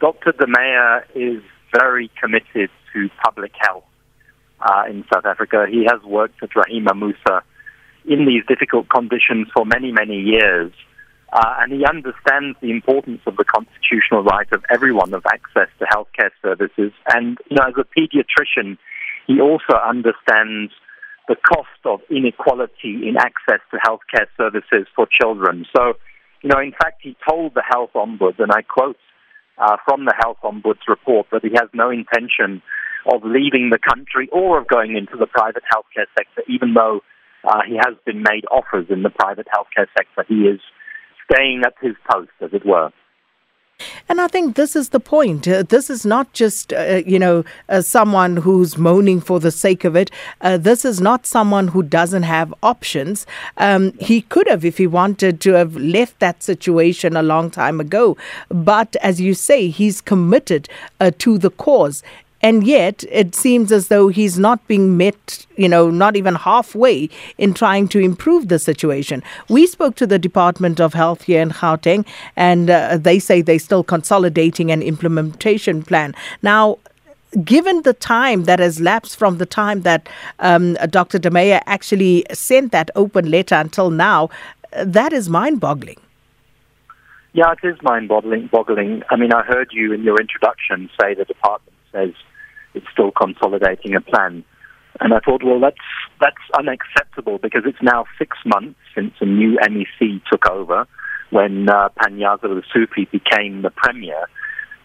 Dr. De Maayer is very committed to public health uh, in South Africa. He has worked with Rahima Moosa in these difficult conditions for many, many years. Uh, and he understands the importance of the constitutional right of everyone of access to healthcare services. And, you know, as a pediatrician, he also understands the cost of inequality in access to healthcare services for children. So, you know, in fact, he told the health ombuds, and I quote uh, from the health ombuds report, that he has no intention of leaving the country or of going into the private healthcare sector, even though uh, he has been made offers in the private healthcare sector. He is staying at his post, as it were. And I think this is the point. Uh, this is not just, uh, you know, uh, someone who's moaning for the sake of it. Uh, this is not someone who doesn't have options. Um, he could have, if he wanted to have left that situation a long time ago. But as you say, he's committed uh, to the cause. And yet, it seems as though he's not being met, you know, not even halfway in trying to improve the situation. We spoke to the Department of Health here in Gauteng, and uh, they say they're still consolidating an implementation plan. Now, given the time that has lapsed from the time that um, Dr. De Maayer actually sent that open letter until now, that is mind boggling. Yeah, it is mind boggling. I mean, I heard you in your introduction say the department says it's still consolidating a plan. And I thought, well, that's that's unacceptable because it's now six months since a new MEC took over, when uh, Panyaza Lesufi became the premier,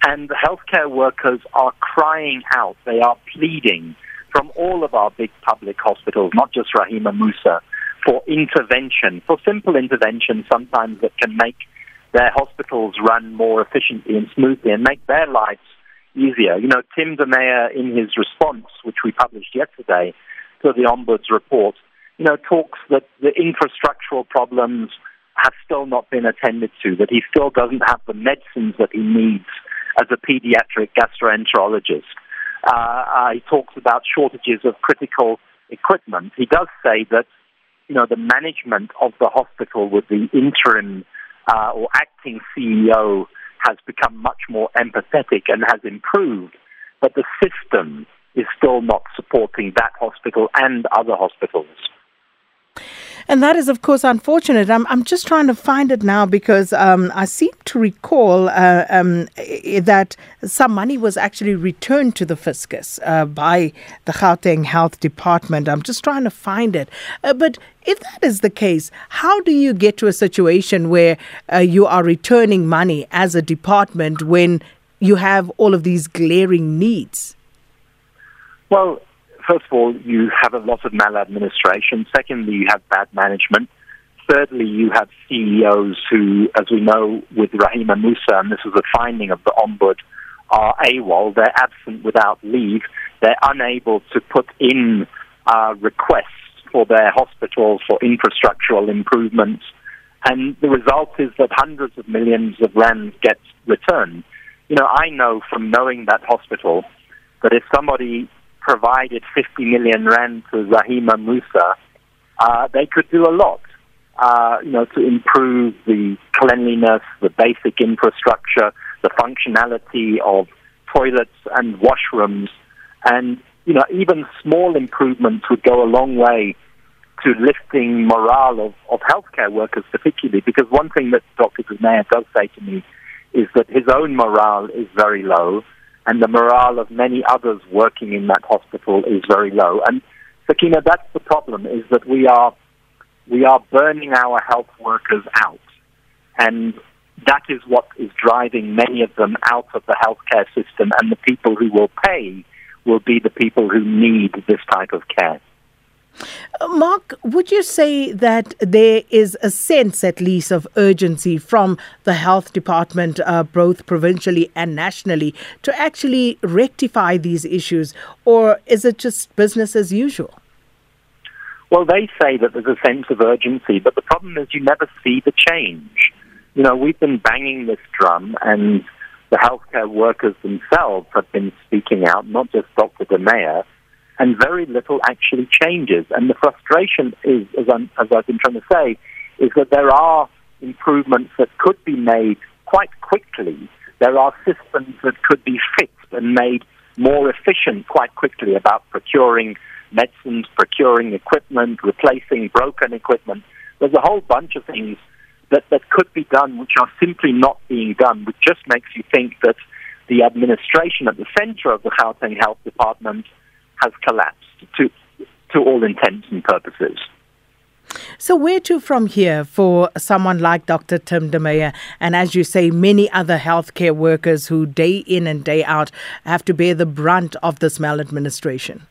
and the healthcare workers are crying out. They are pleading from all of our big public hospitals, not just Rahima Moosa, for intervention, for simple intervention sometimes that can make their hospitals run more efficiently and smoothly and make their lives easier. You know, Tim De Maayer, in his response, which we published yesterday to the Ombuds report, you know, talks that the infrastructural problems have still not been attended to, that he still doesn't have the medicines that he needs as a pediatric gastroenterologist. Uh, he talks about shortages of critical equipment. He does say that, you know, the management of the hospital with the interim uh, or acting CEO has become much more empathetic and has improved, but the system is still not supporting that hospital and other hospitals. And that is, of course, unfortunate. I'm, I'm just trying to find it now because um, I seem to recall uh, um, that some money was actually returned to the fiscus uh, by the Gauteng Health Department. I'm just trying to find it. Uh, but if that is the case, how do you get to a situation where uh, you are returning money as a department when you have all of these glaring needs? Well, first of all, you have a lot of maladministration. Secondly, you have bad management. Thirdly, you have CEOs who, as we know with Rahima Moosa, and this is a finding of the Ombud, are AWOL. They're absent without leave. They're unable to put in uh, requests for their hospitals for infrastructural improvements. And the result is that hundreds of millions of rands get returned. You know, I know from knowing that hospital that if somebody provided 50 million rand to Rahima Moosa, uh, they could do a lot, uh, you know, to improve the cleanliness, the basic infrastructure, the functionality of toilets and washrooms, and you know, even small improvements would go a long way to lifting morale of, of healthcare workers, particularly because one thing that Dr. De does say to me is that his own morale is very low and the morale of many others working in that hospital is very low. And Sakina, that's the problem: is that we are we are burning our health workers out, and that is what is driving many of them out of the healthcare system. And the people who will pay will be the people who need this type of care. Mark, would you say that there is a sense, at least, of urgency from the health department, uh, both provincially and nationally, to actually rectify these issues, or is it just business as usual? Well, they say that there's a sense of urgency, but the problem is you never see the change. You know, we've been banging this drum, and the healthcare workers themselves have been speaking out, not just Dr. De Maayer and very little actually changes. And the frustration is, as, i I've been trying to say, is that there are improvements that could be made quite quickly There are systems that could be fixed and made more efficient quite quickly about procuring medicines, procuring equipment, replacing broken equipment. There's a whole bunch of things that, that could be done which are simply not being done, which just makes you think that the administration at the center of the Gauteng Health Department has collapsed to, to all intents and purposes. So, where to from here for someone like Dr. Tim De Maayer, and as you say, many other healthcare workers who day in and day out have to bear the brunt of this maladministration?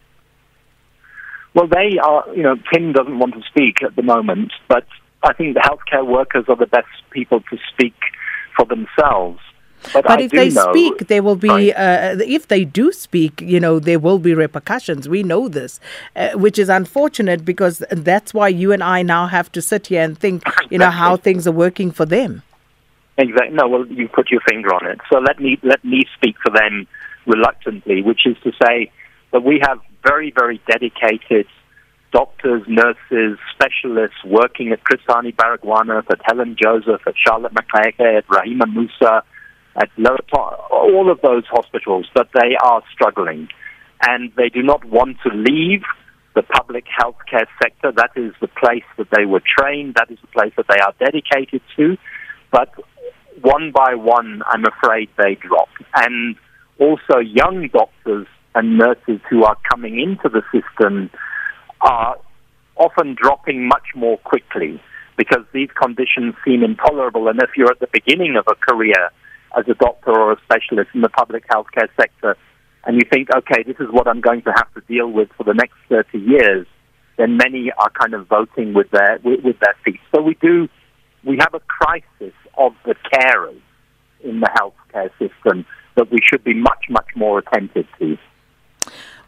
Well, they are, you know, Tim doesn't want to speak at the moment, but I think the healthcare workers are the best people to speak for themselves. But, but if they know, speak, there will be. Uh, if they do speak, you know, there will be repercussions. We know this, uh, which is unfortunate because that's why you and I now have to sit here and think, you know, how things are working for them. Exactly. No, well, you put your finger on it. So let me let me speak for them reluctantly, which is to say that we have very, very dedicated doctors, nurses, specialists working at Chris Hani Baragwanath, at Helen Joseph, at Charlotte Maxeke, at Rahima Moosa, at all of those hospitals, but they are struggling. And they do not want to leave the public healthcare sector. That is the place that they were trained, that is the place that they are dedicated to. But one by one, I'm afraid they drop. And also, young doctors and nurses who are coming into the system are often dropping much more quickly because these conditions seem intolerable. And if you're at the beginning of a career as a doctor or a specialist in the public healthcare sector, and you think, okay, this is what I'm going to have to deal with for the next 30 years, then many are kind of voting with their with, with their feet. So we do, we have a crisis of the carers in the healthcare system that we should be much, much more attentive to.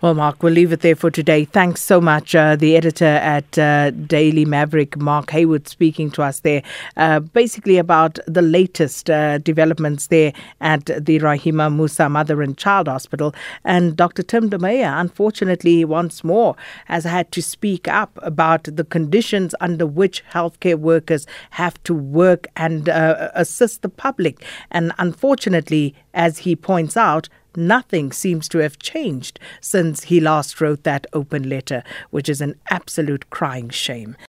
Well, Mark, we'll leave it there for today. Thanks so much. Uh, the editor at uh, Daily Maverick, Mark Heywood, speaking to us there, uh, basically about the latest uh, developments there at the Rahima Moosa Mother and Child Hospital. And Dr. Tim de Maayer, unfortunately, once more, has had to speak up about the conditions under which healthcare workers have to work and uh, assist the public. And unfortunately, as he points out, nothing seems to have changed since he last wrote that open letter, which is an absolute crying shame.